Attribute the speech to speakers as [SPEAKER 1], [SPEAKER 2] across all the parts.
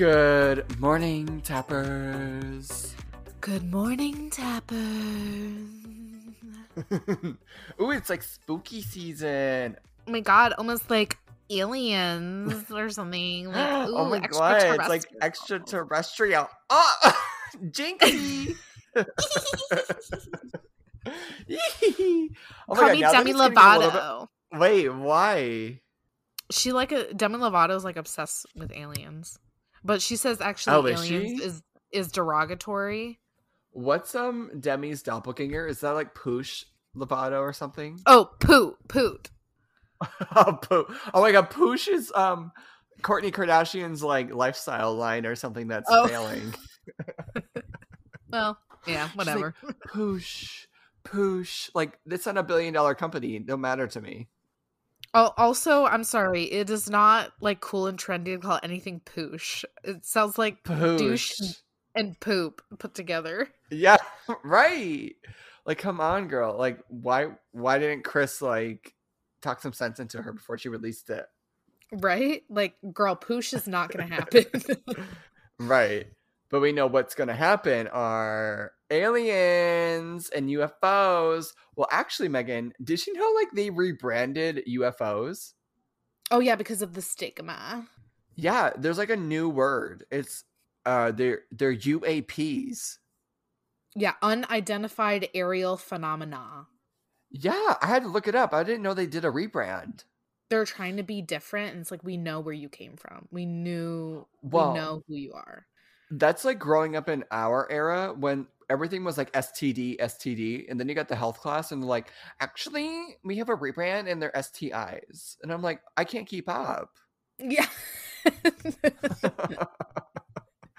[SPEAKER 1] Good morning, tappers.
[SPEAKER 2] Good morning, tappers.
[SPEAKER 1] Ooh, it's like spooky season.
[SPEAKER 2] Oh my god, almost like aliens or something. Like, oh ooh,
[SPEAKER 1] oh my god, it's like extraterrestrial. Oh, Jinxie. oh
[SPEAKER 2] Call
[SPEAKER 1] God,
[SPEAKER 2] me Demi
[SPEAKER 1] getting bit-
[SPEAKER 2] Lovato.
[SPEAKER 1] Wait, why?
[SPEAKER 2] She like a Demi Lovato is like obsessed with aliens, but she says actually
[SPEAKER 1] Oh, is
[SPEAKER 2] aliens
[SPEAKER 1] she?
[SPEAKER 2] is is derogatory.
[SPEAKER 1] What's um Demi's doppelganger? Is that like Poosh Lovato or something?
[SPEAKER 2] Oh, poot, poot.
[SPEAKER 1] oh, Poo- oh my god, Poosh is um Kourtney Kardashian's like lifestyle line or something that's
[SPEAKER 2] Oh.
[SPEAKER 1] failing.
[SPEAKER 2] Well, yeah,
[SPEAKER 1] She's like,
[SPEAKER 2] whatever.
[SPEAKER 1] Poosh, Poosh. Like it's not a billion dollar company. No matter to me.
[SPEAKER 2] Oh, also, I'm sorry, it is not like cool and trendy to call anything poosh. It sounds like douche
[SPEAKER 1] Poosh.
[SPEAKER 2] and poop put together.
[SPEAKER 1] Yeah, right. Like, come on, girl. Like, why? Why didn't Chris like talk some sense into her before she released it?
[SPEAKER 2] Right? Like, girl, poosh is not going to happen.
[SPEAKER 1] Right. But we know what's going to happen are aliens and UFOs. Well, actually, Megan, did you know like they rebranded UFOs?
[SPEAKER 2] oh, yeah, because of the stigma.
[SPEAKER 1] Yeah, there's like a new word. It's uh they're they're UAPs.
[SPEAKER 2] Yeah, unidentified aerial phenomena.
[SPEAKER 1] Yeah, I had to look it up. I didn't know they did a rebrand.
[SPEAKER 2] They're trying to be different, and it's like we know where you came from. We knew,
[SPEAKER 1] Well-
[SPEAKER 2] we know who you are.
[SPEAKER 1] That's like growing up in our era when everything was like STD, STD, and then you got the health class and like, actually, we have a rebrand and they're STIs. And I'm like, I can't keep up.
[SPEAKER 2] Yeah.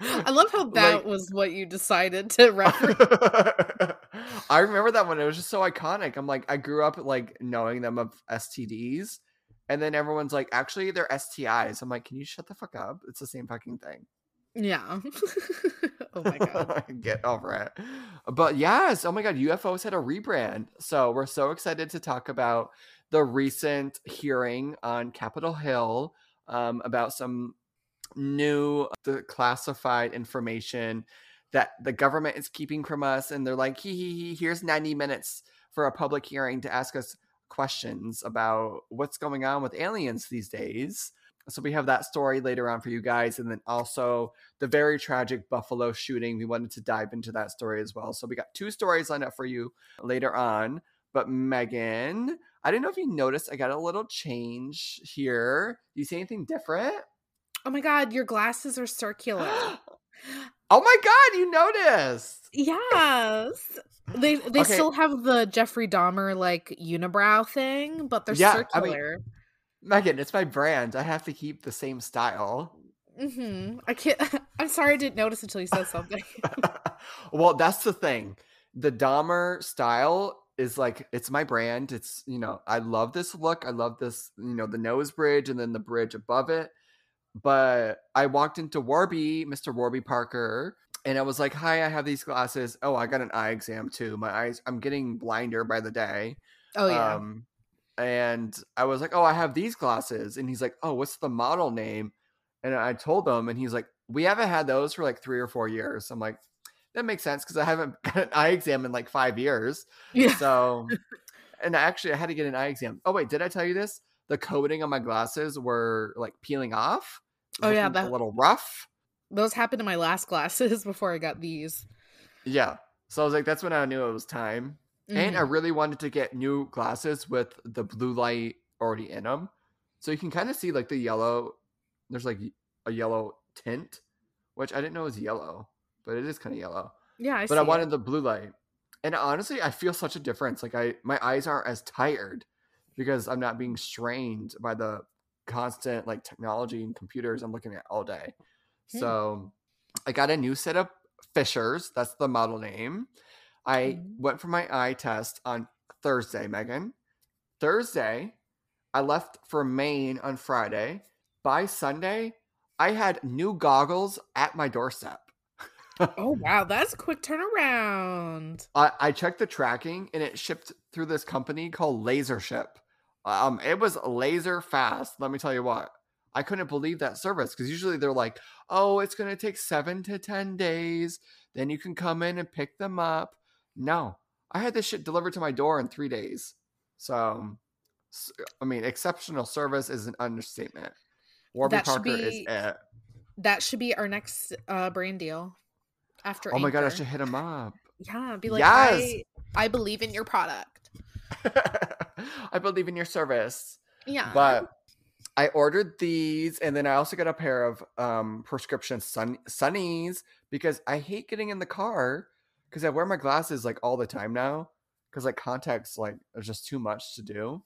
[SPEAKER 2] I love how that
[SPEAKER 1] Like-
[SPEAKER 2] was what you decided to reference.
[SPEAKER 1] I remember that one. It was just so iconic. I'm like, I grew up like knowing them of STDs. And then everyone's like, actually, they're STIs. I'm like, can you shut the fuck up? It's the same fucking thing.
[SPEAKER 2] Yeah. oh my god.
[SPEAKER 1] Get over it. But yes, oh my god, UFOs had a rebrand. So we're so excited to talk about the recent hearing on Capitol Hill um, about some new classified information that the government is keeping from us. And they're like, hee hee hee, here's 90 minutes for a public hearing to ask us questions about what's going on with aliens these days. So we have that story later on for you guys. And then also the very tragic Buffalo shooting. We wanted to dive into that story as well. So we got two stories lined up for you later on. But Megan, I didn't know if you noticed, I got a little change here. Do you see anything different?
[SPEAKER 2] Oh my god, your glasses are circular.
[SPEAKER 1] oh my god, you noticed.
[SPEAKER 2] yes. They they
[SPEAKER 1] Okay.
[SPEAKER 2] still have the Jeffrey Dahmer like unibrow thing, but they're
[SPEAKER 1] Yeah, I mean-
[SPEAKER 2] circular.
[SPEAKER 1] Megan, it's my brand. I have to keep the same style.
[SPEAKER 2] hmm I can't I'm sorry I didn't notice until you said something.
[SPEAKER 1] well, that's the thing. The Dahmer style is like it's my brand. It's you know I love this look. I love this you know the nose bridge and then the bridge above it. But I walked into Warby, Mr. Warby Parker, and I was like, "Hi, I have these glasses. Oh, I got an eye exam too. My eyes, I'm getting blinder by the day."
[SPEAKER 2] oh yeah.
[SPEAKER 1] Um, and I was like, "Oh, I have these glasses," and he's like, "Oh, what's the model name?" And I told him, and he's like, "We haven't had those for like three or four years." I'm like, "That makes sense because I haven't got an eye exam in like five years."
[SPEAKER 2] yeah.
[SPEAKER 1] So, and actually, I had to get an eye exam. Oh wait, did I tell you this? The coating on my glasses were like peeling off.
[SPEAKER 2] Oh, yeah,
[SPEAKER 1] looking a little rough.
[SPEAKER 2] Those happened to my last glasses before I got these.
[SPEAKER 1] Yeah. So I was like, that's when I knew it was time. And I
[SPEAKER 2] Mhm.
[SPEAKER 1] really wanted to get new glasses with the blue light already in them. So you can kind of see like the yellow. There's like a yellow tint, which I didn't know was yellow, but it is kind of yellow.
[SPEAKER 2] yeah, I
[SPEAKER 1] but I
[SPEAKER 2] see it.
[SPEAKER 1] wanted the blue light. And honestly, I feel such a difference. Like I my eyes aren't as tired because I'm not being strained by the constant like technology and computers I'm looking at all day.
[SPEAKER 2] Hmm.
[SPEAKER 1] So I got a new set of Fishers. That's the model name. I
[SPEAKER 2] Mhm.
[SPEAKER 1] went for my eye test on Thursday, Megan. Thursday, I left for Maine on Friday. By Sunday, I had new goggles at my doorstep.
[SPEAKER 2] Oh wow, that's a quick turnaround.
[SPEAKER 1] I, I checked the tracking and it shipped through this company called LaserShip. Um, it was laser fast. Let me tell you what. I couldn't believe that service because usually they're like, oh, it's going to take seven to 10 days. Then you can come in and pick them up. No, I had this shit delivered to my door in three days. So, I mean, exceptional service is an understatement. Warby that Parker be, is it.
[SPEAKER 2] That should be our next uh, brand deal. After
[SPEAKER 1] oh Anchor. my god, I should hit him up.
[SPEAKER 2] Yeah, be like, yes! I, I believe in your product.
[SPEAKER 1] I believe in your service. Yeah, but I ordered these, and then I also got a pair of um, prescription sun- sunnies because I hate getting in the car because I wear my glasses like all the time now because like contacts like are just too much to do.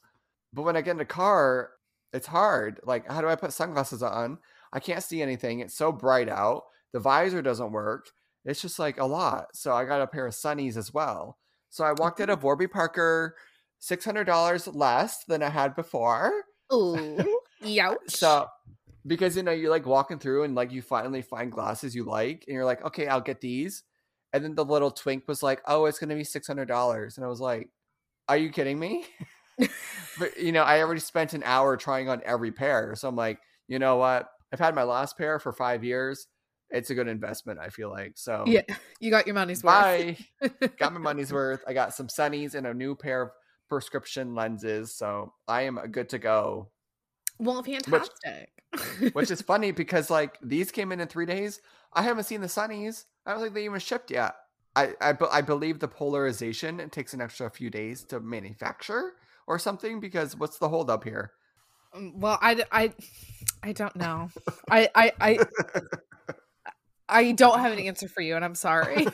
[SPEAKER 1] But when I get in the car, it's hard. Like, how do I put sunglasses on? I can't see anything. It's so bright out. The visor doesn't work. It's just like a lot. So I got a pair of sunnies as well. So I walked out of mm-hmm. Warby Parker, six hundred dollars less than I had before.
[SPEAKER 2] Ooh. Youch.
[SPEAKER 1] So because you know you're like walking through and like you finally find glasses you like and you're like okay I'll get these and then the little twink was like oh it's gonna be six hundred dollars and I was like are you kidding me? But you know I already spent an hour trying on every pair so I'm like you know what? I've had my last pair for five years. It's a good investment I feel like. So
[SPEAKER 2] yeah you got your money's
[SPEAKER 1] worth. Got my money's worth. I got some sunnies and a new pair of prescription lenses so I am uh, good to go.
[SPEAKER 2] Well, fantastic.
[SPEAKER 1] Which, which is funny because like these came in in three days. I haven't seen the sunnies. I don't think they even shipped yet. I, I, I believe the polarization it takes an extra few days to manufacture or something because what's the holdup here?
[SPEAKER 2] Um, well, I, I, I don't know. I, I, I, I don't have an answer for you, and I'm sorry.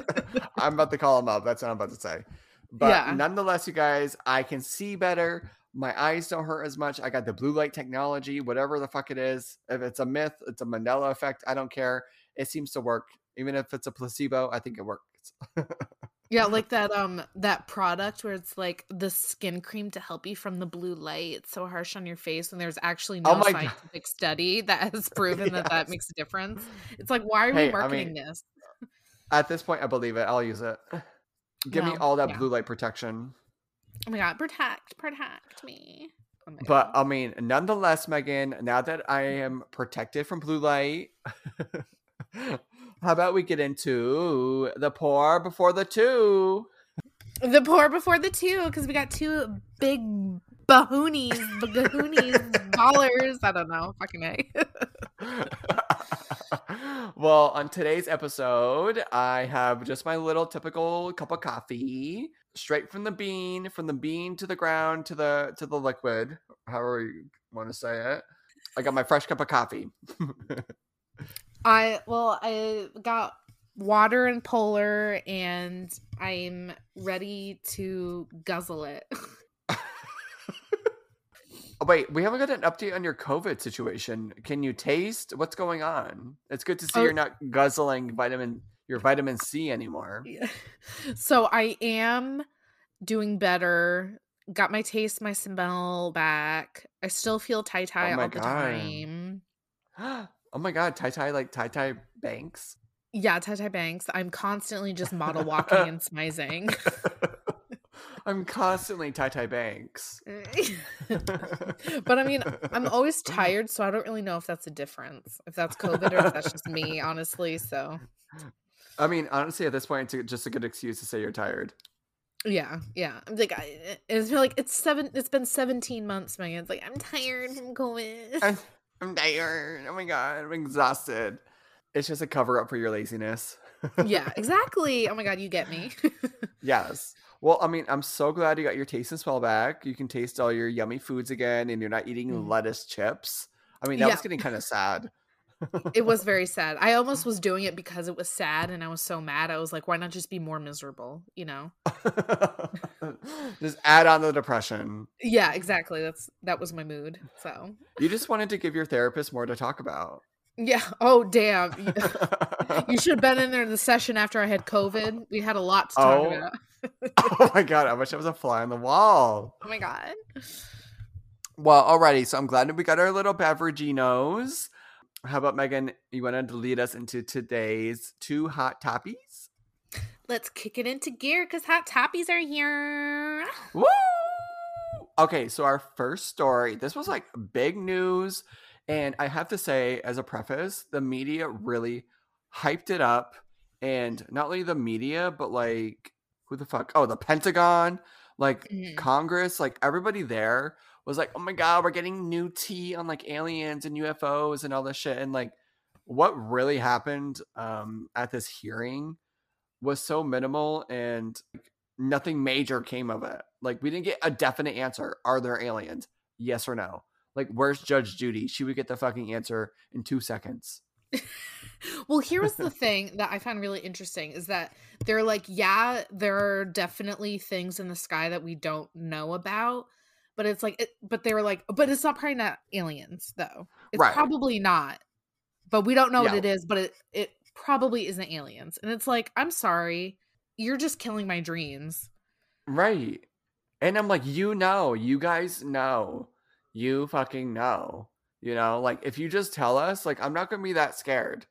[SPEAKER 1] I'm about to call him up. That's what I'm about to say. But yeah. nonetheless, you guys, I can see better my eyes don't hurt as much. I got the blue light technology, whatever the fuck it is. If it's a myth, it's a Mandela effect. I don't care. It seems to work. Even if it's a placebo, I think it works.
[SPEAKER 2] yeah, like that um that product where it's like the skin cream to help you from the blue light. It's so harsh on your face, and there's actually oh no oh scientific God. study that has proven yes. that that makes a difference. It's like, why are hey, we marketing I mean, this?
[SPEAKER 1] At this point, I believe it. I'll use it. Give no, me all that yeah. blue light protection.
[SPEAKER 2] Oh my god, protect, protect me.
[SPEAKER 1] Oh but I mean, nonetheless, Megan, now that I am protected from blue light, how about we get into the pour before the two?
[SPEAKER 2] The pour before the two, because we got two big bahoonies, bahoonies, ballers. I don't know. Fucking A.
[SPEAKER 1] well, on today's episode, I have just my little typical cup of coffee straight from the bean, from the bean to the ground to the to the liquid, however you want to say it. I got my fresh cup of coffee.
[SPEAKER 2] I well, I got water and polar and I'm ready to guzzle it.
[SPEAKER 1] oh, wait, we haven't got an update on your COVID situation. Can you taste what's going on? It's good to see oh. you're not guzzling vitamin your vitamin C anymore. Yeah.
[SPEAKER 2] So I am doing better. Got my taste, my smell back. I still feel tie tie oh all the time.
[SPEAKER 1] oh my god, tie tie like tie tie Banks.
[SPEAKER 2] Yeah, tie tie Banks. I'm constantly just model walking and smizing.
[SPEAKER 1] I'm constantly tie tie Banks.
[SPEAKER 2] but I mean, I'm always tired, so I don't really know if that's a difference. If that's COVID or if that's just me, honestly. So
[SPEAKER 1] I mean, honestly, at this point, it's just a good excuse to say you're tired.
[SPEAKER 2] Yeah, yeah. I'm like, I, it's like it's seven. It's been 17 months, Megan. It's like I'm tired from COVID.
[SPEAKER 1] I'm, I'm tired. Oh my god, I'm exhausted. It's just a cover up for your laziness.
[SPEAKER 2] yeah, exactly. Oh my god, you get me.
[SPEAKER 1] yes. Well, I mean, I'm so glad you got your taste and smell back. You can taste all your yummy foods again, and you're not eating mm. lettuce chips. I mean, that yeah. was getting kind of sad
[SPEAKER 2] it was very sad. I almost was doing it because it was sad and I was so mad. I was like, why not just be more miserable, you know?
[SPEAKER 1] just add on the depression.
[SPEAKER 2] Yeah, exactly. That's that was my mood. So
[SPEAKER 1] You just wanted to give your therapist more to talk about.
[SPEAKER 2] Yeah. Oh damn. you should have been in there in the session after I had COVID. We had a lot to talk oh. about.
[SPEAKER 1] oh my god, I wish I was a fly on the wall.
[SPEAKER 2] Oh my god.
[SPEAKER 1] Well, alrighty, so I'm glad that we got our little beveraginos. How about Megan? You want to lead us into today's two hot toppies?
[SPEAKER 2] Let's kick it into gear because hot toppies are here.
[SPEAKER 1] Woo! Okay, so our first story. This was like big news And I have to say, as a preface, the media really hyped it up. And not only the media, but like, who the fuck? Oh, the Pentagon, like mm-hmm. Congress, like everybody there was like, oh my God, we're getting new tea on like aliens and UFOs and all this shit. And like, what really happened um, at this hearing was so minimal and like, nothing major came of it. Like, we didn't get a definite answer. Are there aliens? Yes or no? Like, where's Judge Judy? She would get the fucking answer in two seconds.
[SPEAKER 2] well, here's the thing that I found really interesting is that they're like, yeah, there are definitely things in the sky that we don't know about, but it's like, it, but they were like, but it's not probably not aliens though. It's right. probably not, but we don't know yeah. what it is. But it it probably isn't aliens, and it's like, I'm sorry, you're just killing my dreams,
[SPEAKER 1] right? And I'm like, you know, you guys know you fucking know. You know, like if you just tell us, like I'm not gonna be that scared.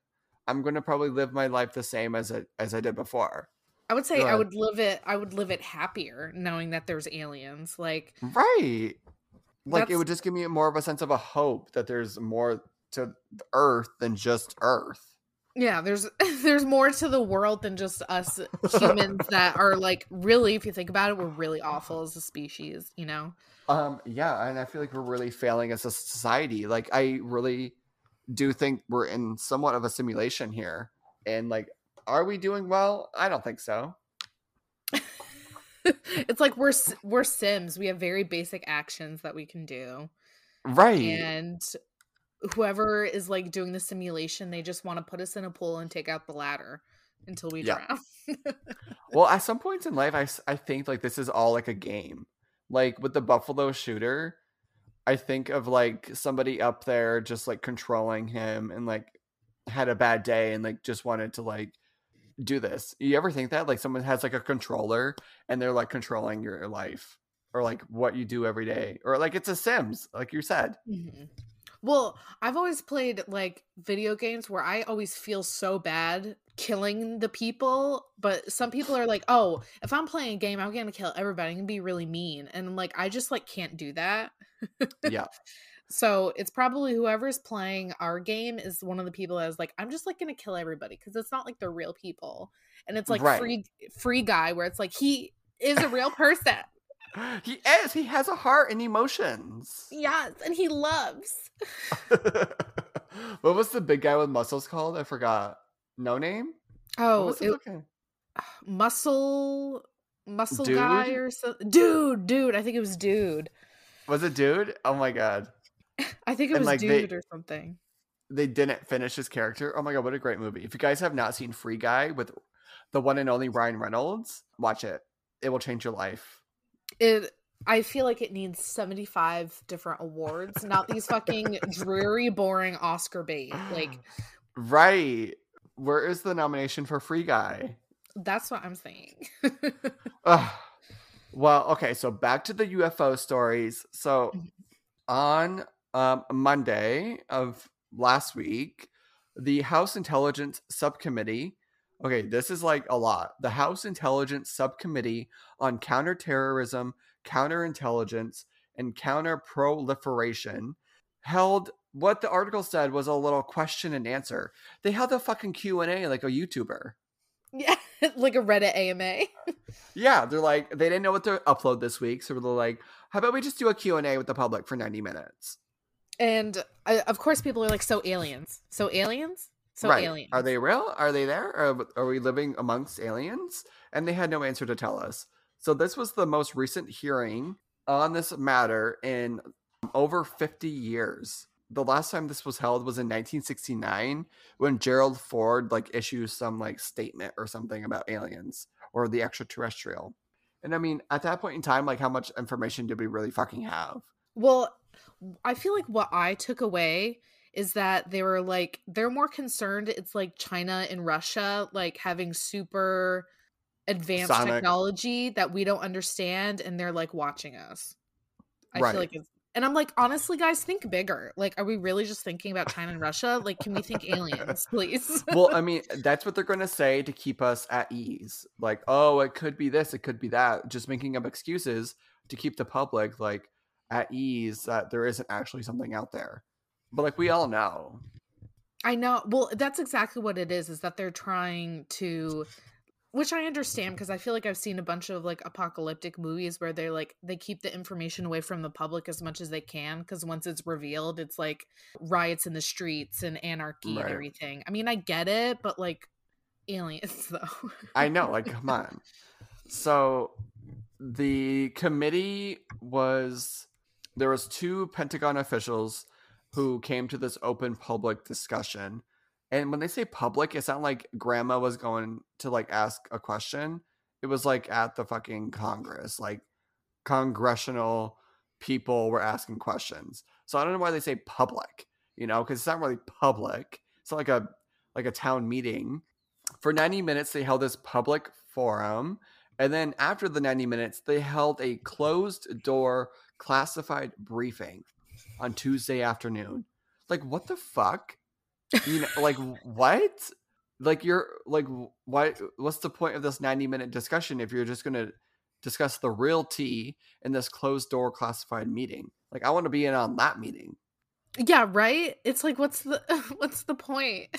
[SPEAKER 1] I'm gonna probably live my life the same as it as I did before.
[SPEAKER 2] I would say I would live it. I would live it happier, knowing that there's aliens. Like
[SPEAKER 1] right, like it would just give me more of a sense of a hope that there's more to Earth than just Earth.
[SPEAKER 2] Yeah, there's there's more to the world than just us humans that are like really, if you think about it, we're really awful as a species. You know.
[SPEAKER 1] Um, yeah, and I feel like we're really failing as a society. Like, I really do think we're in somewhat of a simulation here. And like, are we doing well? I don't think so.
[SPEAKER 2] it's like we're we're Sims. We have very basic actions that we can do.
[SPEAKER 1] Right.
[SPEAKER 2] And whoever is like doing the simulation, they just want to put us in a pool and take out the ladder until we yeah. drown.
[SPEAKER 1] well, at some points in life, I, I think like this is all like a game like with the buffalo shooter i think of like somebody up there just like controlling him and like had a bad day and like just wanted to like do this you ever think that like someone has like a controller and they're like controlling your life or like what you do every day or like it's a sims like you said mm-hmm.
[SPEAKER 2] Well, I've always played like video games where I always feel so bad killing the people, but some people are like, "Oh, if I'm playing a game, I'm going to kill everybody. I'm going to be really mean." And I'm like, I just like can't do that.
[SPEAKER 1] yeah.
[SPEAKER 2] So, it's probably whoever's playing our game is one of the people that is like, "I'm just like to kill everybody because it's not like they're real people." And it's like right. free free guy where it's like he is a real person.
[SPEAKER 1] He is. He has a heart and emotions.
[SPEAKER 2] Yes, and he loves.
[SPEAKER 1] what was the big guy with muscles called? I forgot. No name.
[SPEAKER 2] Oh, it, okay. muscle, muscle dude? guy or something. Dude, dude. I think it was dude.
[SPEAKER 1] Was it dude? Oh my god.
[SPEAKER 2] I think it and was like dude they, or something.
[SPEAKER 1] They didn't finish his character. Oh my god, what a great movie! If you guys have not seen Free Guy with the one and only Ryan Reynolds, watch it. It will change your life
[SPEAKER 2] it I feel like it needs 75 different awards, not these fucking dreary, boring Oscar bait. Like,
[SPEAKER 1] right. Where is the nomination for Free Guy?
[SPEAKER 2] That's what I'm saying.
[SPEAKER 1] uh, well, okay. So back to the UFO stories. So mm-hmm. on um, Monday of last week, the House Intelligence Subcommittee Okay, this is like a lot. The House Intelligence Subcommittee on Counterterrorism, Counterintelligence, and Counterproliferation held what the article said was a little question and answer. They held a fucking Q&A like a YouTuber.
[SPEAKER 2] Yeah, like a Reddit AMA.
[SPEAKER 1] yeah, they're like they didn't know what to upload this week, so they're like, "How about we just do a Q&A with the public for 90 minutes?"
[SPEAKER 2] And uh, of course people are like, "So aliens? So aliens?" So
[SPEAKER 1] right.
[SPEAKER 2] aliens.
[SPEAKER 1] Are they real? Are they there? Are, are we living amongst aliens? And they had no answer to tell us. So this was the most recent hearing on this matter in over 50 years. The last time this was held was in 1969 when Gerald Ford like issued some like statement or something about aliens or the extraterrestrial. And I mean, at that point in time, like how much information did we really fucking have?
[SPEAKER 2] Well, I feel like what I took away is that they were like they're more concerned it's like China and Russia like having super advanced Sonic. technology that we don't understand and they're like watching us. I right. feel like it's and I'm like, honestly, guys, think bigger. Like, are we really just thinking about China and Russia? Like, can we think aliens, please?
[SPEAKER 1] well, I mean, that's what they're going to say to keep us at ease. Like, oh, it could be this, it could be that. Just making up excuses to keep the public like at ease that there isn't actually something out there. but like we all know.
[SPEAKER 2] I know. Well, that's exactly what it is. Is that they're trying to which I understand because I feel like I've seen a bunch of like apocalyptic movies where they're like they keep the information away from the public as much as they can because once it's revealed, it's like riots in the streets and anarchy right. and everything. I mean, I get it, but like aliens though.
[SPEAKER 1] I know, like come on. So the committee was there was two Pentagon officials who came to this open public discussion and when they say public, it's not like grandma was going to like ask a question. It was like at the fucking Congress, like congressional people were asking questions. So I don't know why they say public, you know, because it's not really public. It's not like a like a town meeting. For 90 minutes, they held this public forum. And then after the 90 minutes, they held a closed door classified briefing on Tuesday afternoon. Like, what the fuck? you know, like what? Like you're like why? What's the point of this ninety minute discussion if you're just gonna discuss the real tea in this closed door classified meeting? Like I want to be in on that meeting.
[SPEAKER 2] Yeah, right. It's like what's the what's the point?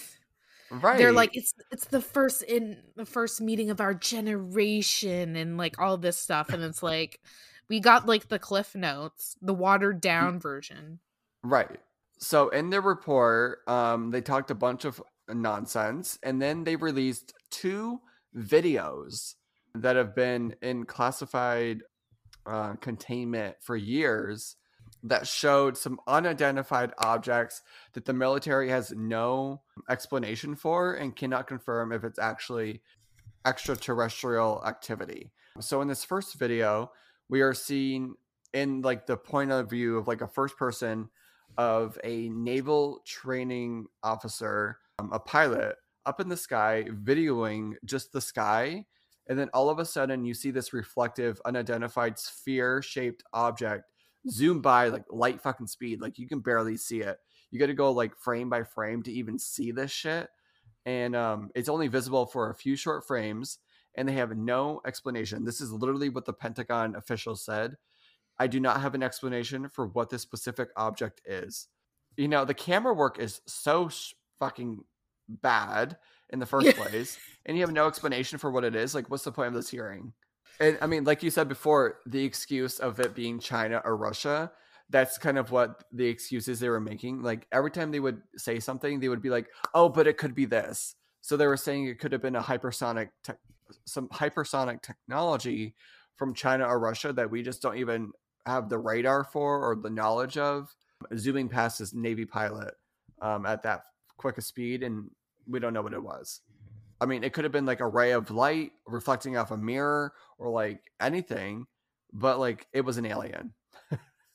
[SPEAKER 1] Right.
[SPEAKER 2] They're like it's it's the first in the first meeting of our generation and like all this stuff and it's like we got like the cliff notes, the watered down version.
[SPEAKER 1] Right so in their report, um, they talked a bunch of nonsense, and then they released two videos that have been in classified uh, containment for years that showed some unidentified objects that the military has no explanation for and cannot confirm if it's actually extraterrestrial activity. So in this first video, we are seeing in like the point of view of like a first person of a naval training officer, um, a pilot, up in the sky, videoing just the sky. And then all of a sudden, you see this reflective, unidentified sphere shaped object zoom by like light fucking speed. Like you can barely see it. You got to go like frame by frame to even see this shit. And um, it's only visible for a few short frames, and they have no explanation. This is literally what the Pentagon official said. I do not have an explanation for what this specific object is. You know, the camera work is so fucking bad in the first place, and you have no explanation for what it is. Like, what's the point of this hearing? And I mean, like you said before, the excuse of it being China or Russia, that's kind of what the excuses they were making. Like, every time they would say something, they would be like, oh, but it could be this. So they were saying it could have been a hypersonic, te- some hypersonic technology from China or Russia that we just don't even have the radar for or the knowledge of zooming past this Navy pilot um, at that quick a speed, and we don't know what it was. I mean, it could have been like a ray of light reflecting off a mirror or like anything, but like it was an alien.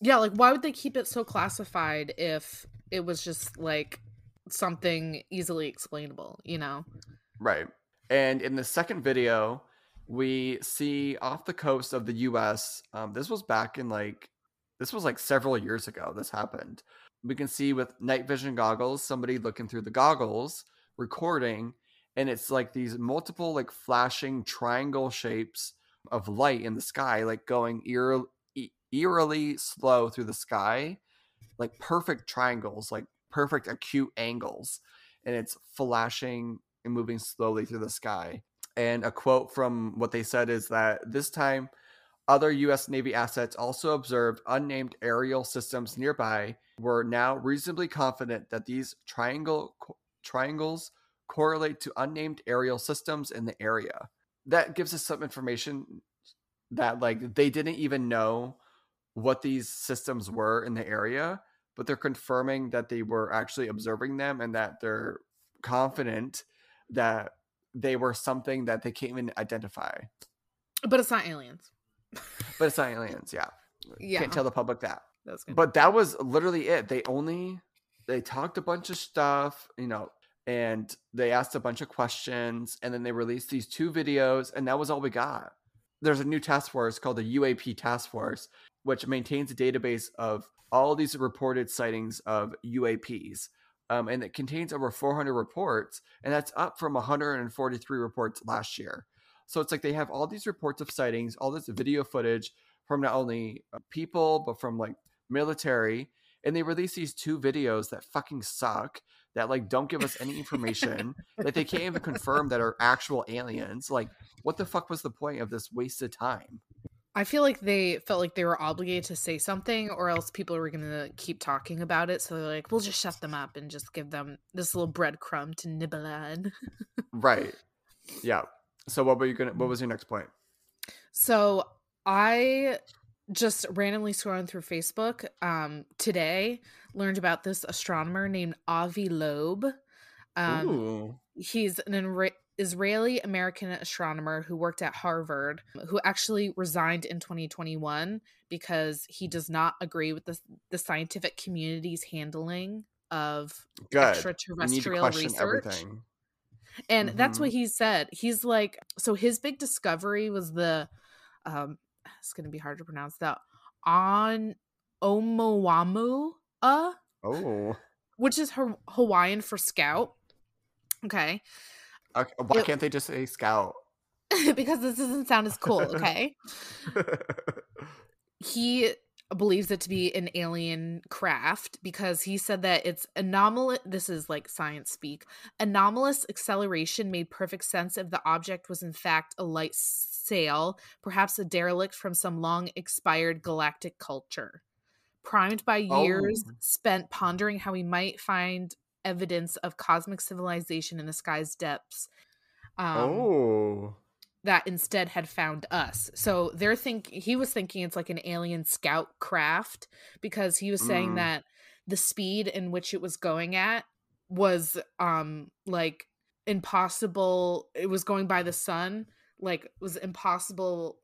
[SPEAKER 2] yeah, like why would they keep it so classified if it was just like something easily explainable, you know?
[SPEAKER 1] Right. And in the second video, we see off the coast of the US, um, this was back in like, this was like several years ago, this happened. We can see with night vision goggles, somebody looking through the goggles, recording, and it's like these multiple, like flashing triangle shapes of light in the sky, like going eerily, eerily slow through the sky, like perfect triangles, like perfect acute angles. And it's flashing and moving slowly through the sky. And a quote from what they said is that this time, other U.S. Navy assets also observed unmanned aerial systems nearby. We're now reasonably confident that these triangle triangles correlate to unmanned aerial systems in the area. That gives us some information that like they didn't even know what these systems were in the area, but they're confirming that they were actually observing them and that they're confident that they were something that they can't even identify.
[SPEAKER 2] But it's not aliens.
[SPEAKER 1] but it's not aliens, yeah.
[SPEAKER 2] Yeah.
[SPEAKER 1] Can't tell the public that. But that was literally it. They only they talked a bunch of stuff, you know, and they asked a bunch of questions and then they released these two videos and that was all we got. There's a new task force called the UAP task force which maintains a database of all these reported sightings of UAPs um, and it contains over 400 reports, and that's up from 143 reports last year. So it's like they have all these reports of sightings, all this video footage from not only uh, people but from like military, and they release these two videos that fucking suck that like don't give us any information that they can't even confirm that are actual aliens like what the fuck was the point of this wasted time
[SPEAKER 2] I feel like they felt like they were obligated to say something, or else people were going to keep talking about it. So they're like, we'll just shut them up and just give them this little breadcrumb to nibble on.
[SPEAKER 1] right. Yeah. So what were you gonna? What was your next point?
[SPEAKER 2] So I just randomly scrolling through Facebook um, today learned about this astronomer named Avi Loeb. Um, he's an Israeli American astronomer who worked at Harvard, who actually resigned in 2021 because he does not agree with the, the scientific community's handling of Good. extraterrestrial research. Everything. And mm-hmm. that's what he said. He's like, so his big discovery was the, um, it's going to be hard to pronounce that, on Oumuamua.
[SPEAKER 1] Oh.
[SPEAKER 2] Which is Hawaiian for scout. Okay.
[SPEAKER 1] Okay, oh, why it, can't they just say scout?
[SPEAKER 2] because this doesn't sound as cool, okay? he believes it to be an alien craft because he said that it's anomalous this is like science speak anomalous acceleration made perfect sense if the object was in fact a light sail perhaps a derelict from some long expired galactic culture primed by years oh. spent pondering how we might find evidence of cosmic civilization in the sky's depths.
[SPEAKER 1] Um, oh.
[SPEAKER 2] That instead had found us. So they're think he was thinking it's like an alien scout craft because he was saying mm. that the speed in which it was going at was um like impossible. It was going by the sun, like was impossible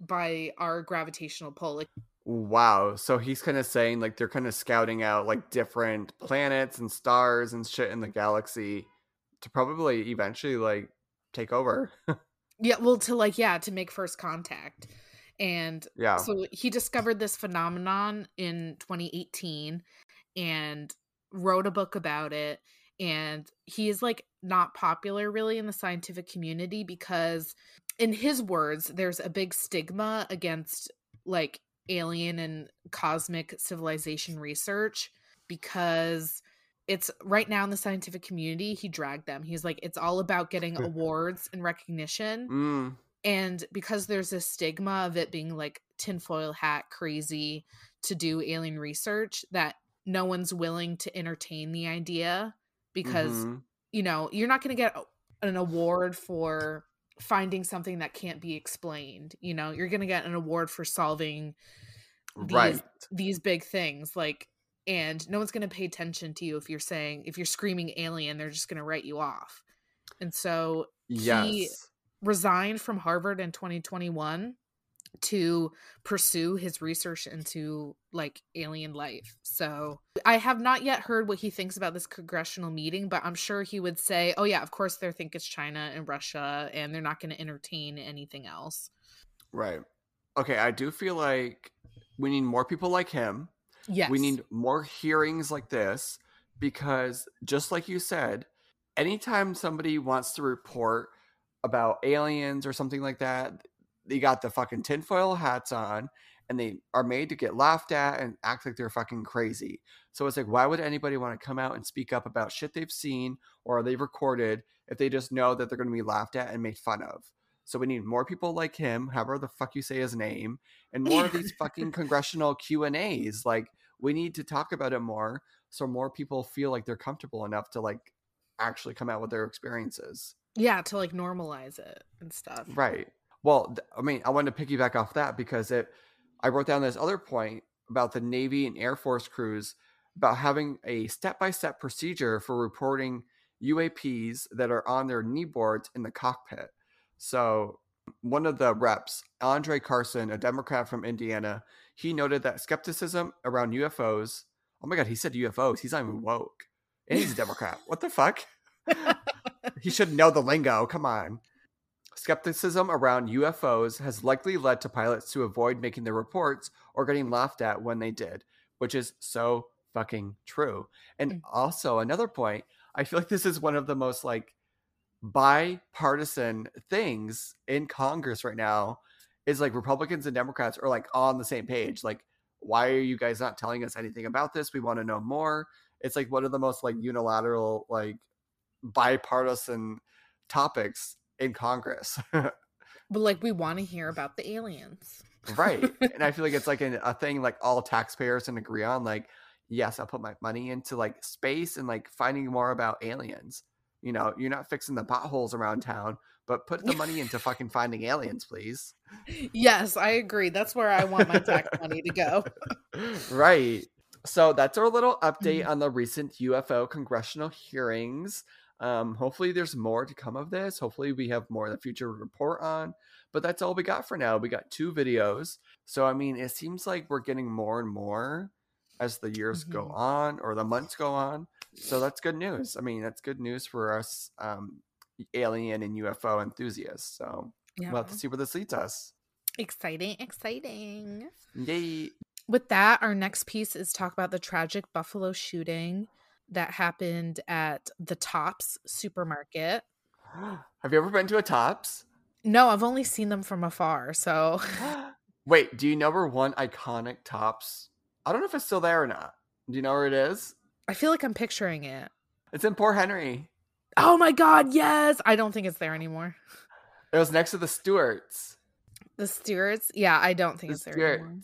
[SPEAKER 2] by our gravitational pull. Like
[SPEAKER 1] Wow. So he's kind of saying like they're kind of scouting out like different planets and stars and shit in the galaxy to probably eventually like take over.
[SPEAKER 2] yeah, well to like yeah, to make first contact. And yeah. So he discovered this phenomenon in 2018 and wrote a book about it and he is like not popular really in the scientific community because in his words there's a big stigma against like alien and cosmic civilization research because it's right now in the scientific community he dragged them he's like it's all about getting awards and recognition mm. and because there's a stigma of it being like tinfoil hat crazy to do alien research that no one's willing to entertain the idea because mm-hmm. you know you're not going to get an award for finding something that can't be explained you know you're going to get an award for solving these right. these big things like and no one's going to pay attention to you if you're saying if you're screaming alien they're just going to write you off and so yes. he resigned from harvard in 2021 to pursue his research into like alien life. So I have not yet heard what he thinks about this congressional meeting, but I'm sure he would say, "Oh yeah, of course they think it's China and Russia and they're not going to entertain anything else."
[SPEAKER 1] Right. Okay, I do feel like we need more people like him.
[SPEAKER 2] Yes.
[SPEAKER 1] We need more hearings like this because just like you said, anytime somebody wants to report about aliens or something like that, they got the fucking tinfoil hats on and they are made to get laughed at and act like they're fucking crazy. So it's like, why would anybody want to come out and speak up about shit they've seen or they've recorded if they just know that they're going to be laughed at and made fun of? So we need more people like him, however the fuck you say his name, and more of these fucking congressional Q and A's. Like we need to talk about it more, so more people feel like they're comfortable enough to like actually come out with their experiences.
[SPEAKER 2] Yeah, to like normalize it and stuff.
[SPEAKER 1] Right. Well, I mean, I wanted to piggyback off that because it. I wrote down this other point about the Navy and Air Force crews about having a step-by-step procedure for reporting UAPs that are on their knee boards in the cockpit. So, one of the reps, Andre Carson, a Democrat from Indiana, he noted that skepticism around UFOs. Oh my God, he said UFOs. He's not even woke. And he's a Democrat. what the fuck? he should know the lingo. Come on. Skepticism around UFOs has likely led to pilots to avoid making their reports or getting laughed at when they did, which is so fucking true. And mm. also, another point, I feel like this is one of the most like bipartisan things in Congress right now is like Republicans and Democrats are like on the same page. Like why are you guys not telling us anything about this? We want to know more. It's like one of the most like unilateral, like bipartisan topics in Congress.
[SPEAKER 2] but like we want to hear about the aliens.
[SPEAKER 1] right. and I feel like it's like an, a thing like all taxpayers can agree on. Like, yes, I'll put my money into like space and like finding more about aliens. You know, you're not fixing the potholes around town, but put the money into fucking finding aliens, please.
[SPEAKER 2] Yes, I agree. That's where I want my tax money to go.
[SPEAKER 1] right. So that's our little update mm-hmm. on the recent UFO congressional hearings. Um, hopefully, there's more to come of this. Hopefully, we have more in the future to report on. But that's all we got for now. We got two videos. So, I mean, it seems like we're getting more and more as the years mm-hmm. go on or the months go on. So, that's good news. I mean, that's good news for us um, alien and UFO enthusiasts. So, yeah. we'll have to see where this leads us.
[SPEAKER 2] Exciting, exciting.
[SPEAKER 1] Yay.
[SPEAKER 2] With that, our next piece is talk about the tragic Buffalo shooting that happened at the Tops supermarket.
[SPEAKER 1] Have you ever been to a Tops?
[SPEAKER 2] No, I've only seen them from afar. So,
[SPEAKER 1] wait, do you know where one iconic Tops? I don't know if it's still there or not. Do you know where it is?
[SPEAKER 2] I feel like I'm picturing it.
[SPEAKER 1] It's in Port Henry.
[SPEAKER 2] Oh my god, yes! I don't think it's there anymore.
[SPEAKER 1] It was next to the Stewarts.
[SPEAKER 2] The Stewarts? Yeah, I don't think the it's there Stewarts. anymore.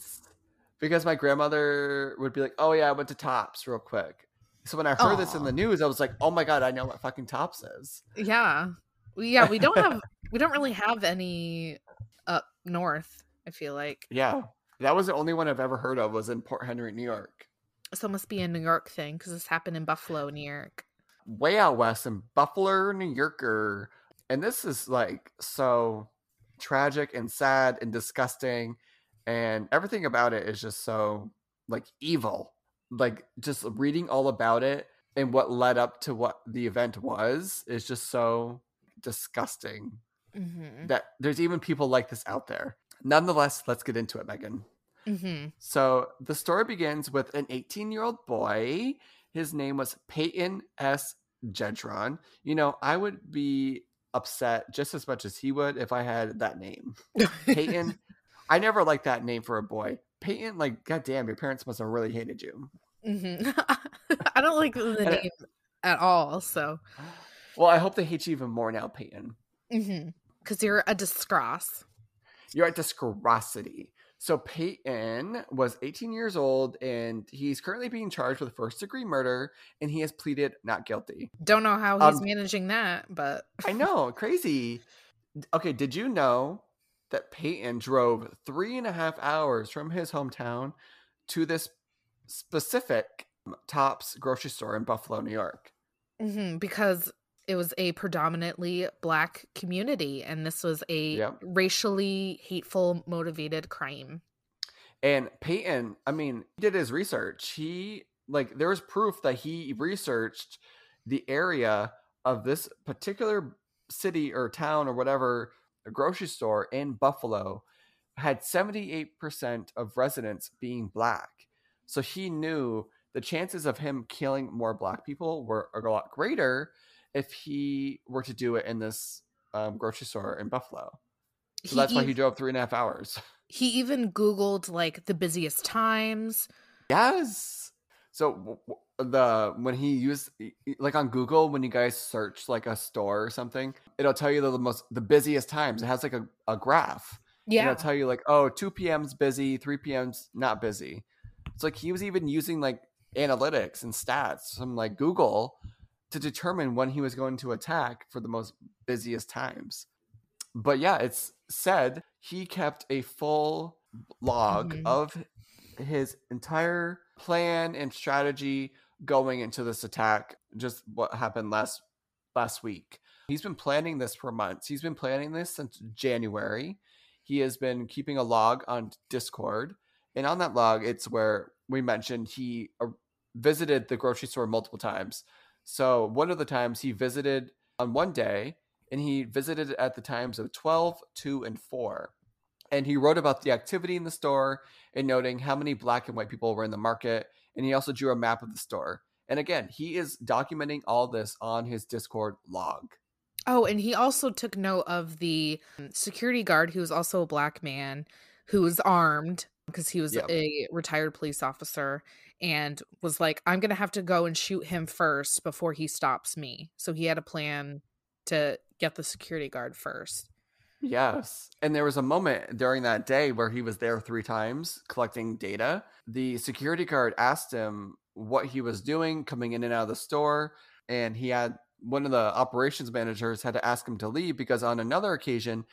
[SPEAKER 1] Because my grandmother would be like, "Oh yeah, I went to Tops real quick." So when I heard Aww. this in the news, I was like, "Oh my god, I know what fucking Tops is."
[SPEAKER 2] Yeah, yeah, we don't have, we don't really have any up north. I feel like.
[SPEAKER 1] Yeah, that was the only one I've ever heard of. Was in Port Henry, New York.
[SPEAKER 2] So it must be a New York thing because this happened in Buffalo, New York.
[SPEAKER 1] Way out west in Buffalo, New Yorker, and this is like so tragic and sad and disgusting, and everything about it is just so like evil like just reading all about it and what led up to what the event was is just so disgusting mm-hmm. that there's even people like this out there. Nonetheless, let's get into it, Megan. Mm-hmm. So the story begins with an 18 year old boy. His name was Peyton S. Gendron. You know, I would be upset just as much as he would if I had that name. Peyton, I never liked that name for a boy. Peyton, like, goddamn, your parents must have really hated you.
[SPEAKER 2] Mm-hmm. I don't like the name at all. So,
[SPEAKER 1] well, I hope they hate you even more now, Peyton.
[SPEAKER 2] Because mm-hmm. you're a disgrace.
[SPEAKER 1] You're a disgracity. So Peyton was 18 years old and he's currently being charged with first degree murder and he has pleaded not guilty.
[SPEAKER 2] Don't know how he's um, managing that, but
[SPEAKER 1] I know, crazy. Okay, did you know that Peyton drove three and a half hours from his hometown to this specific Tops grocery store in Buffalo, New York?
[SPEAKER 2] Mm-hmm, because it was a predominantly black community and this was a yep. racially hateful motivated crime.
[SPEAKER 1] And Peyton, I mean, he did his research. He like there was proof that he researched the area of this particular city or town or whatever a grocery store in Buffalo had 78% of residents being black. So he knew the chances of him killing more black people were a lot greater if he were to do it in this um, grocery store in Buffalo. So he that's why he drove three and a half hours.
[SPEAKER 2] He even Googled like the busiest times.
[SPEAKER 1] Yes. So the when he used like on Google when you guys search like a store or something, it'll tell you the, the most the busiest times. It has like a, a graph. Yeah. it'll tell you like, oh, 2 p.m.'s busy, 3 p.m.'s not busy. It's like he was even using like analytics and stats from like Google to determine when he was going to attack for the most busiest times. But yeah, it's said he kept a full log mm-hmm. of his entire plan and strategy going into this attack just what happened last last week he's been planning this for months he's been planning this since january he has been keeping a log on discord and on that log it's where we mentioned he uh, visited the grocery store multiple times so one of the times he visited on one day and he visited at the times of 12 2 and 4 and he wrote about the activity in the store and noting how many black and white people were in the market and he also drew a map of the store. And again, he is documenting all this on his Discord log.
[SPEAKER 2] Oh, and he also took note of the security guard who was also a black man who was armed because he was yep. a retired police officer and was like, I'm going to have to go and shoot him first before he stops me. So he had a plan to get the security guard first.
[SPEAKER 1] Yes. And there was a moment during that day where he was there three times collecting data. The security guard asked him what he was doing coming in and out of the store. And he had one of the operations managers had to ask him to leave because on another occasion,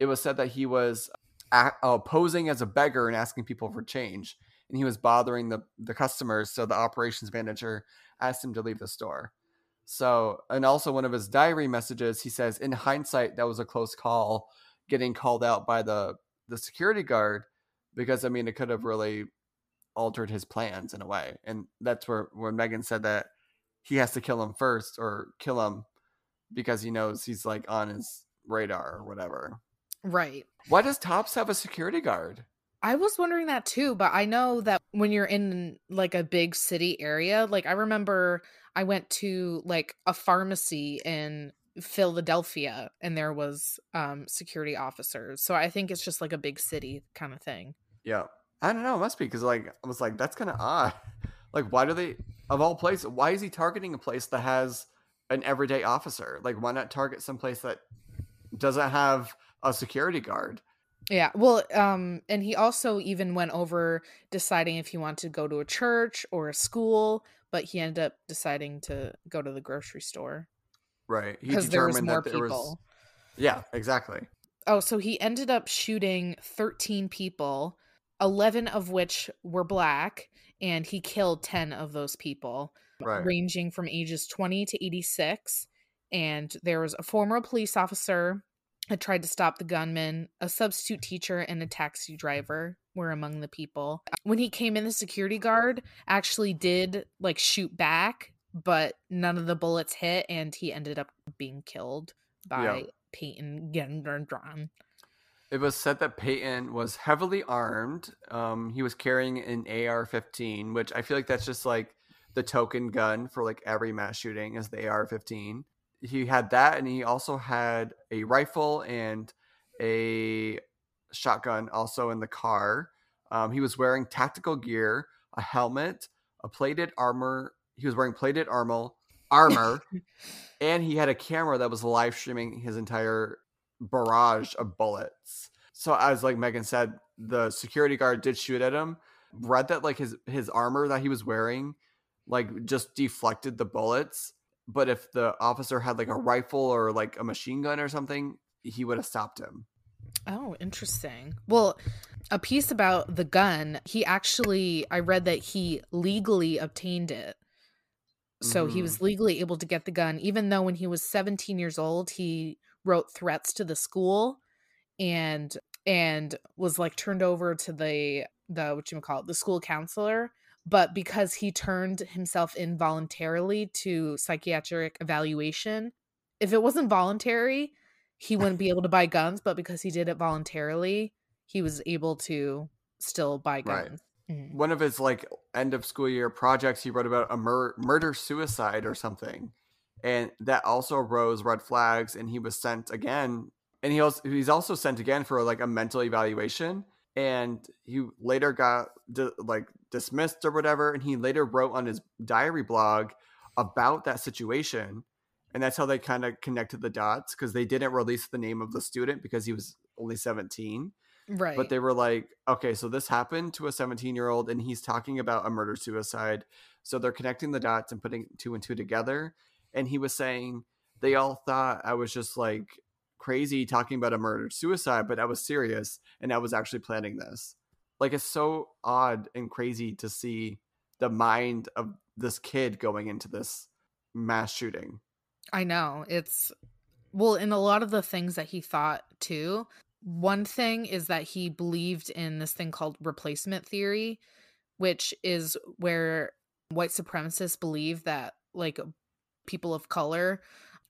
[SPEAKER 1] it was said that he was uh, posing as a beggar and asking people for change. And he was bothering the, the customers. So the operations manager asked him to leave the store. So, and also one of his diary messages, he says, in hindsight, that was a close call getting called out by the, the security guard because, I mean, it could have really altered his plans in a way. And that's where, where Megan said that he has to kill him first or kill him because he knows he's like on his radar or whatever.
[SPEAKER 2] Right.
[SPEAKER 1] Why does Tops have a security guard?
[SPEAKER 2] I was wondering that too, but I know that when you're in like a big city area, like I remember I went to like a pharmacy in Philadelphia and there was um security officers. So I think it's just like a big city kind of thing.
[SPEAKER 1] Yeah. I don't know, it must be because like I was like, that's kind of odd. Like, why do they of all places? Why is he targeting a place that has an everyday officer? Like, why not target some place that doesn't have a security guard?
[SPEAKER 2] Yeah, well, um, and he also even went over deciding if he wanted to go to a church or a school, but he ended up deciding to go to the grocery store.
[SPEAKER 1] Right,
[SPEAKER 2] because there was more people. Was...
[SPEAKER 1] Yeah, exactly.
[SPEAKER 2] Oh, so he ended up shooting thirteen people, eleven of which were black, and he killed ten of those people, right. ranging from ages twenty to eighty-six. And there was a former police officer had tried to stop the gunman. A substitute teacher and a taxi driver were among the people. When he came in, the security guard actually did like shoot back, but none of the bullets hit, and he ended up being killed by yeah. Peyton Gendron.
[SPEAKER 1] It was said that Peyton was heavily armed. Um, he was carrying an AR-15, which I feel like that's just like the token gun for like every mass shooting is the AR-15 he had that, and he also had a rifle and a shotgun also in the car. Um, he was wearing tactical gear, a helmet, a plated armor. He was wearing plated armor, armor, and he had a camera that was live streaming his entire barrage of bullets. So as like Megan said, the security guard did shoot at him. Read that like his his armor that he was wearing, like just deflected the bullets but if the officer had like a rifle or like a machine gun or something, he would have stopped him.
[SPEAKER 2] Oh, interesting. Well, a piece about the gun, he actually, I read that he legally obtained it. So mm-hmm. he was legally able to get the gun, even though when he was 17 years old, he wrote threats to the school and and was like turned over to the the what you call it the school counselor but because he turned himself in voluntarily to psychiatric evaluation, if it wasn't voluntary, he wouldn't be able to buy guns, but because he did it voluntarily, he was able to still buy guns.
[SPEAKER 1] Right. Mm-hmm. One of his like end of school year projects, he wrote about a mur- murder suicide or something, and that also rose red flags. And he was sent again, and he also he's also sent again for like a mental evaluation and he later got like dismissed or whatever and he later wrote on his diary blog about that situation. And that's how they kind of connected the dots because they didn't release the name of the student because he was only 17
[SPEAKER 2] right.
[SPEAKER 1] but they were like okay so this happened to a 17 year old and he's talking about a murder suicide. So they're connecting the dots and putting two and two together. And he was saying they all thought i was just like crazy talking about a murder suicide, but I was serious and I was actually planning this. Like it's so odd and crazy to see the mind of this kid going into this mass shooting.
[SPEAKER 2] I know. It's well, in a lot of the things that he thought too. One thing is that he believed in this thing called replacement theory, which is where white supremacists believe that like people of color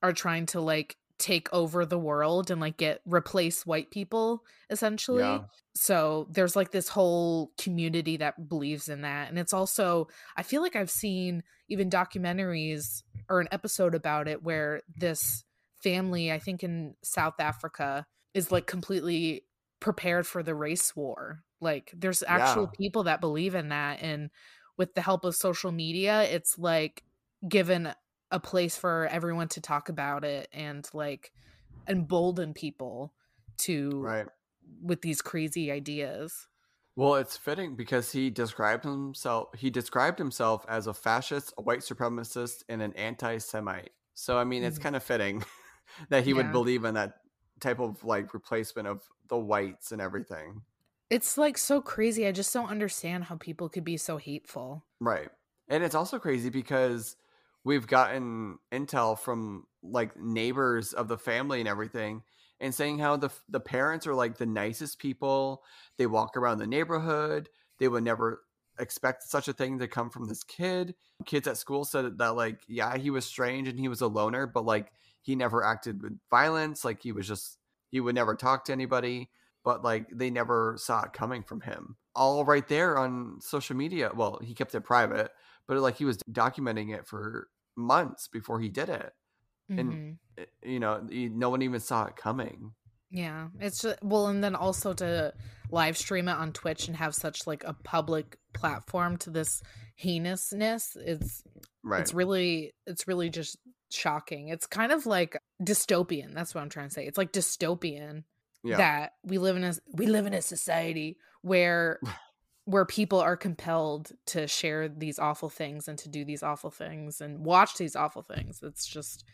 [SPEAKER 2] are trying to like take over the world and like get replace white people essentially. Yeah. So there's like this whole community that believes in that. And it's also I feel like I've seen even documentaries or an episode about it where this family, I think in South Africa, is like completely prepared for the race war. Like there's actual yeah. people that believe in that and with the help of social media, it's like given a place for everyone to talk about it and like embolden people to
[SPEAKER 1] right
[SPEAKER 2] with these crazy ideas.
[SPEAKER 1] Well, it's fitting because he described himself he described himself as a fascist, a white supremacist, and an anti-Semite. So I mean, it's mm-hmm. kind of fitting that he yeah. would believe in that type of like replacement of the whites and everything.
[SPEAKER 2] It's like so crazy. I just don't understand how people could be so hateful.
[SPEAKER 1] Right. And it's also crazy because we've gotten intel from like neighbors of the family and everything and saying how the the parents are like the nicest people. They walk around the neighborhood. They would never expect such a thing to come from this kid. Kids at school said that like yeah, he was strange and he was a loner, but like he never acted with violence, like he was just he would never talk to anybody, but like they never saw it coming from him. All right there on social media. Well, he kept it private, but like he was documenting it for months before he did it. Mm-hmm. And you know, no one even saw it coming.
[SPEAKER 2] Yeah, it's just, well, and then also to live stream it on Twitch and have such like a public platform to this heinousness. It's right. It's really, it's really just shocking. It's kind of like dystopian. That's what I'm trying to say. It's like dystopian yeah. that we live in a we live in a society where where people are compelled to share these awful things and to do these awful things and watch these awful things. It's just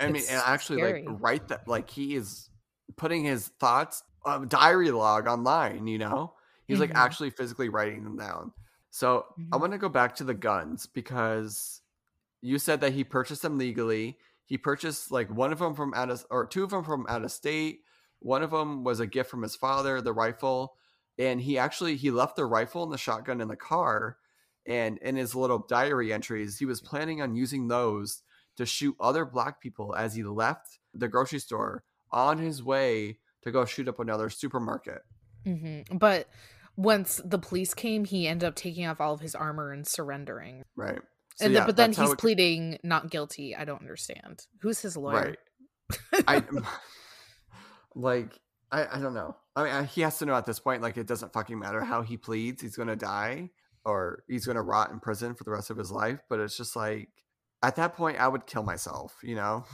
[SPEAKER 1] I mean, and actually scary. like write that like he is putting his thoughts um, diary log online, you know? He's mm-hmm. like actually physically writing them down. So mm-hmm. I want to go back to the guns because you said that he purchased them legally. He purchased like one of them from out of or two of them from out of state. One of them was a gift from his father, the rifle and he actually he left the rifle and the shotgun in the car and in his little diary entries he was planning on using those to shoot other black people as he left the grocery store on his way to go shoot up another supermarket.
[SPEAKER 2] Mm-hmm. but once the police came he ended up taking off all of his armor and surrendering.
[SPEAKER 1] Right.
[SPEAKER 2] So, and yeah, the, but then he's it... pleading not guilty i don't understand. Who's his lawyer?
[SPEAKER 1] Right. I like I, I don't know. I mean, he has to know at this point, like, it doesn't fucking matter how he pleads. He's going to die or he's going to rot in prison for the rest of his life. But it's just like, at that point, I would kill myself, you know?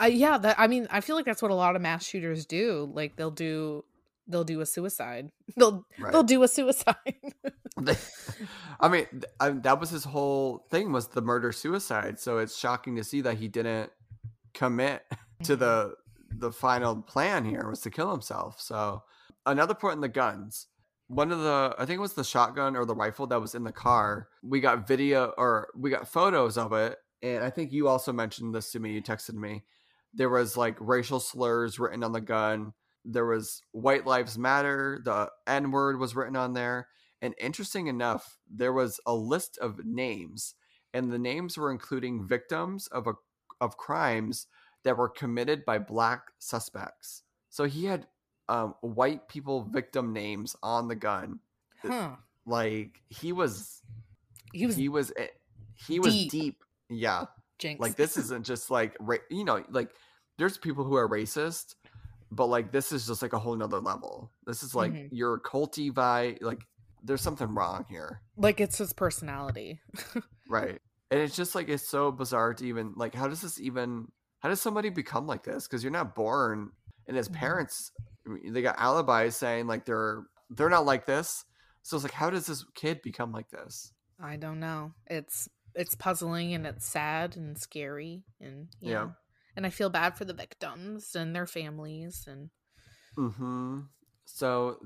[SPEAKER 2] Uh, yeah. That, I mean, I feel like that's what a lot of mass shooters do. Like, they'll do. They'll do a suicide. They'll right. they'll do a suicide.
[SPEAKER 1] I mean, I, that was his whole thing was the murder suicide. So it's shocking to see that he didn't commit to mm-hmm. the the final plan here was to kill himself. So another point in the guns. One of the I think it was the shotgun or the rifle that was in the car. We got video or we got photos of it. And I think you also mentioned this to me. You texted me. There was like racial slurs written on the gun. There was white lives matter. The N word was written on there. And interesting enough, there was a list of names, and the names were including victims of a of crimes that were committed by black suspects. So he had um, white people victim names on the gun. Huh. Like he was,
[SPEAKER 2] he was,
[SPEAKER 1] he was, eh, he was deep. deep. Yeah.
[SPEAKER 2] Jinx.
[SPEAKER 1] Like this isn't just like you know, like there's people who are racist, but like this is just like a whole nother level. This is like mm-hmm. your culty vibe. Like there's something wrong here.
[SPEAKER 2] Like it's his personality.
[SPEAKER 1] right. And it's just like it's so bizarre to even like how does this even how does somebody become like this? Because you're not born, and his mm-hmm. parents, they got alibis saying like they're they're not like this. So it's like, how does this kid become like this?
[SPEAKER 2] I don't know. It's it's puzzling and it's sad and scary and yeah. Know, and I feel bad for the victims and their families and.
[SPEAKER 1] Hmm. So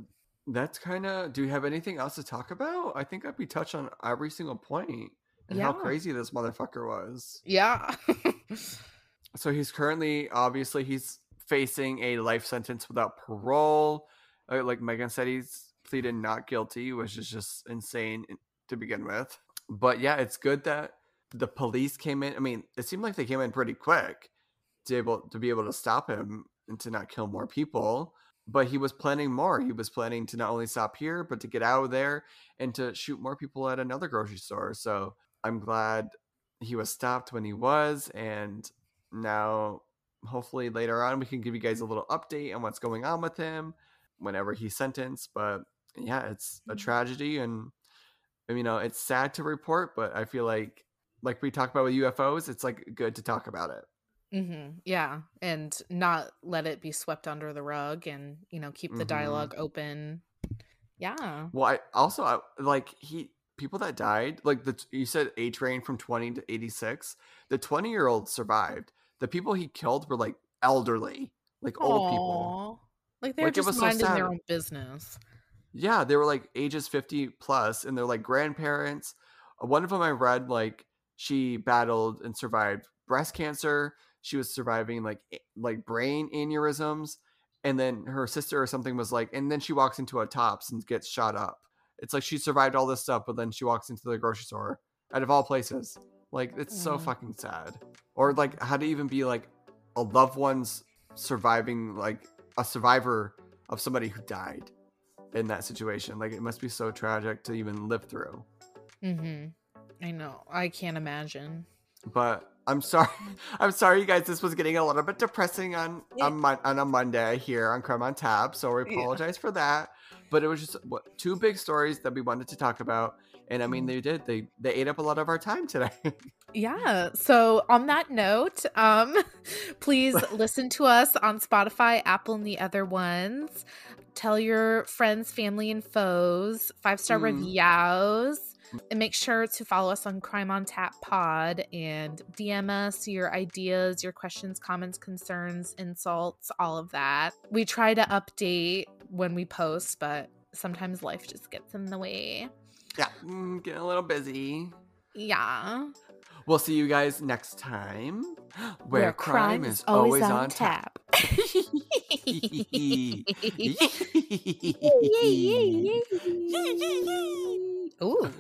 [SPEAKER 1] that's kind of. Do you have anything else to talk about? I think I'd be touched on every single point and yeah. how crazy this motherfucker was.
[SPEAKER 2] Yeah.
[SPEAKER 1] so he's currently obviously he's facing a life sentence without parole. Uh, like Megan said, he's pleaded not guilty, which is just insane to begin with. But yeah, it's good that the police came in. I mean, it seemed like they came in pretty quick to able to be able to stop him and to not kill more people. But he was planning more. He was planning to not only stop here, but to get out of there and to shoot more people at another grocery store. So I'm glad he was stopped when he was, and now hopefully later on we can give you guys a little update on what's going on with him whenever he's sentenced. But yeah, it's a
[SPEAKER 2] Mhm.
[SPEAKER 1] tragedy, and you know it's sad to report, but I feel like like we talk about with UFOs, it's like good to talk about it.
[SPEAKER 2] Mhm. Yeah, and not let it be swept under the rug and, you know, keep the
[SPEAKER 1] Mhm.
[SPEAKER 2] dialogue open. Yeah.
[SPEAKER 1] Well, I also I, like he people that died like the you said age range from 20 to 86 the 20 year old survived the people he killed were like elderly like old people.
[SPEAKER 2] Like they're
[SPEAKER 1] Like, it
[SPEAKER 2] just
[SPEAKER 1] was so
[SPEAKER 2] minding their own business.
[SPEAKER 1] yeah they were like ages 50 plus and they're like grandparents. Uh, one of them i read like she battled and survived breast cancer. She was surviving like like brain aneurysms and then her sister or something was like and then she walks into a tops and gets shot up. It's like she survived all this stuff but then she walks into the grocery store out of all places. Like it's so
[SPEAKER 2] Mm.
[SPEAKER 1] fucking sad or like how to even be like a loved one's surviving like a survivor of somebody who died in that situation like it must be so tragic to even live through
[SPEAKER 2] mm-hmm I know. I can't imagine.
[SPEAKER 1] but i'm sorry i'm sorry you guys this was getting a little bit depressing on
[SPEAKER 2] Yeah.
[SPEAKER 1] on, mon- on a monday here on crime on tap so we
[SPEAKER 2] Yeah.
[SPEAKER 1] apologize for that but it was just what, two big stories that we wanted to talk about and i mean
[SPEAKER 2] Mhm.
[SPEAKER 1] they did they they ate up a lot of our time today
[SPEAKER 2] Yeah. So on that note, um please listen to us on Spotify, Apple, and the other ones. Tell your friends, family, and foes. Five star
[SPEAKER 1] Mm.
[SPEAKER 2] reviews. And make sure to follow us on Crime on Tap Pod and DM us your ideas, your questions, comments, concerns, insults, all of that. We try to update when we post, but sometimes life just gets in the way.
[SPEAKER 1] Yeah mm, getting a little busy
[SPEAKER 2] Yeah.
[SPEAKER 1] we'll see you guys next time where, crime, is always, on tap,
[SPEAKER 2] Ooh.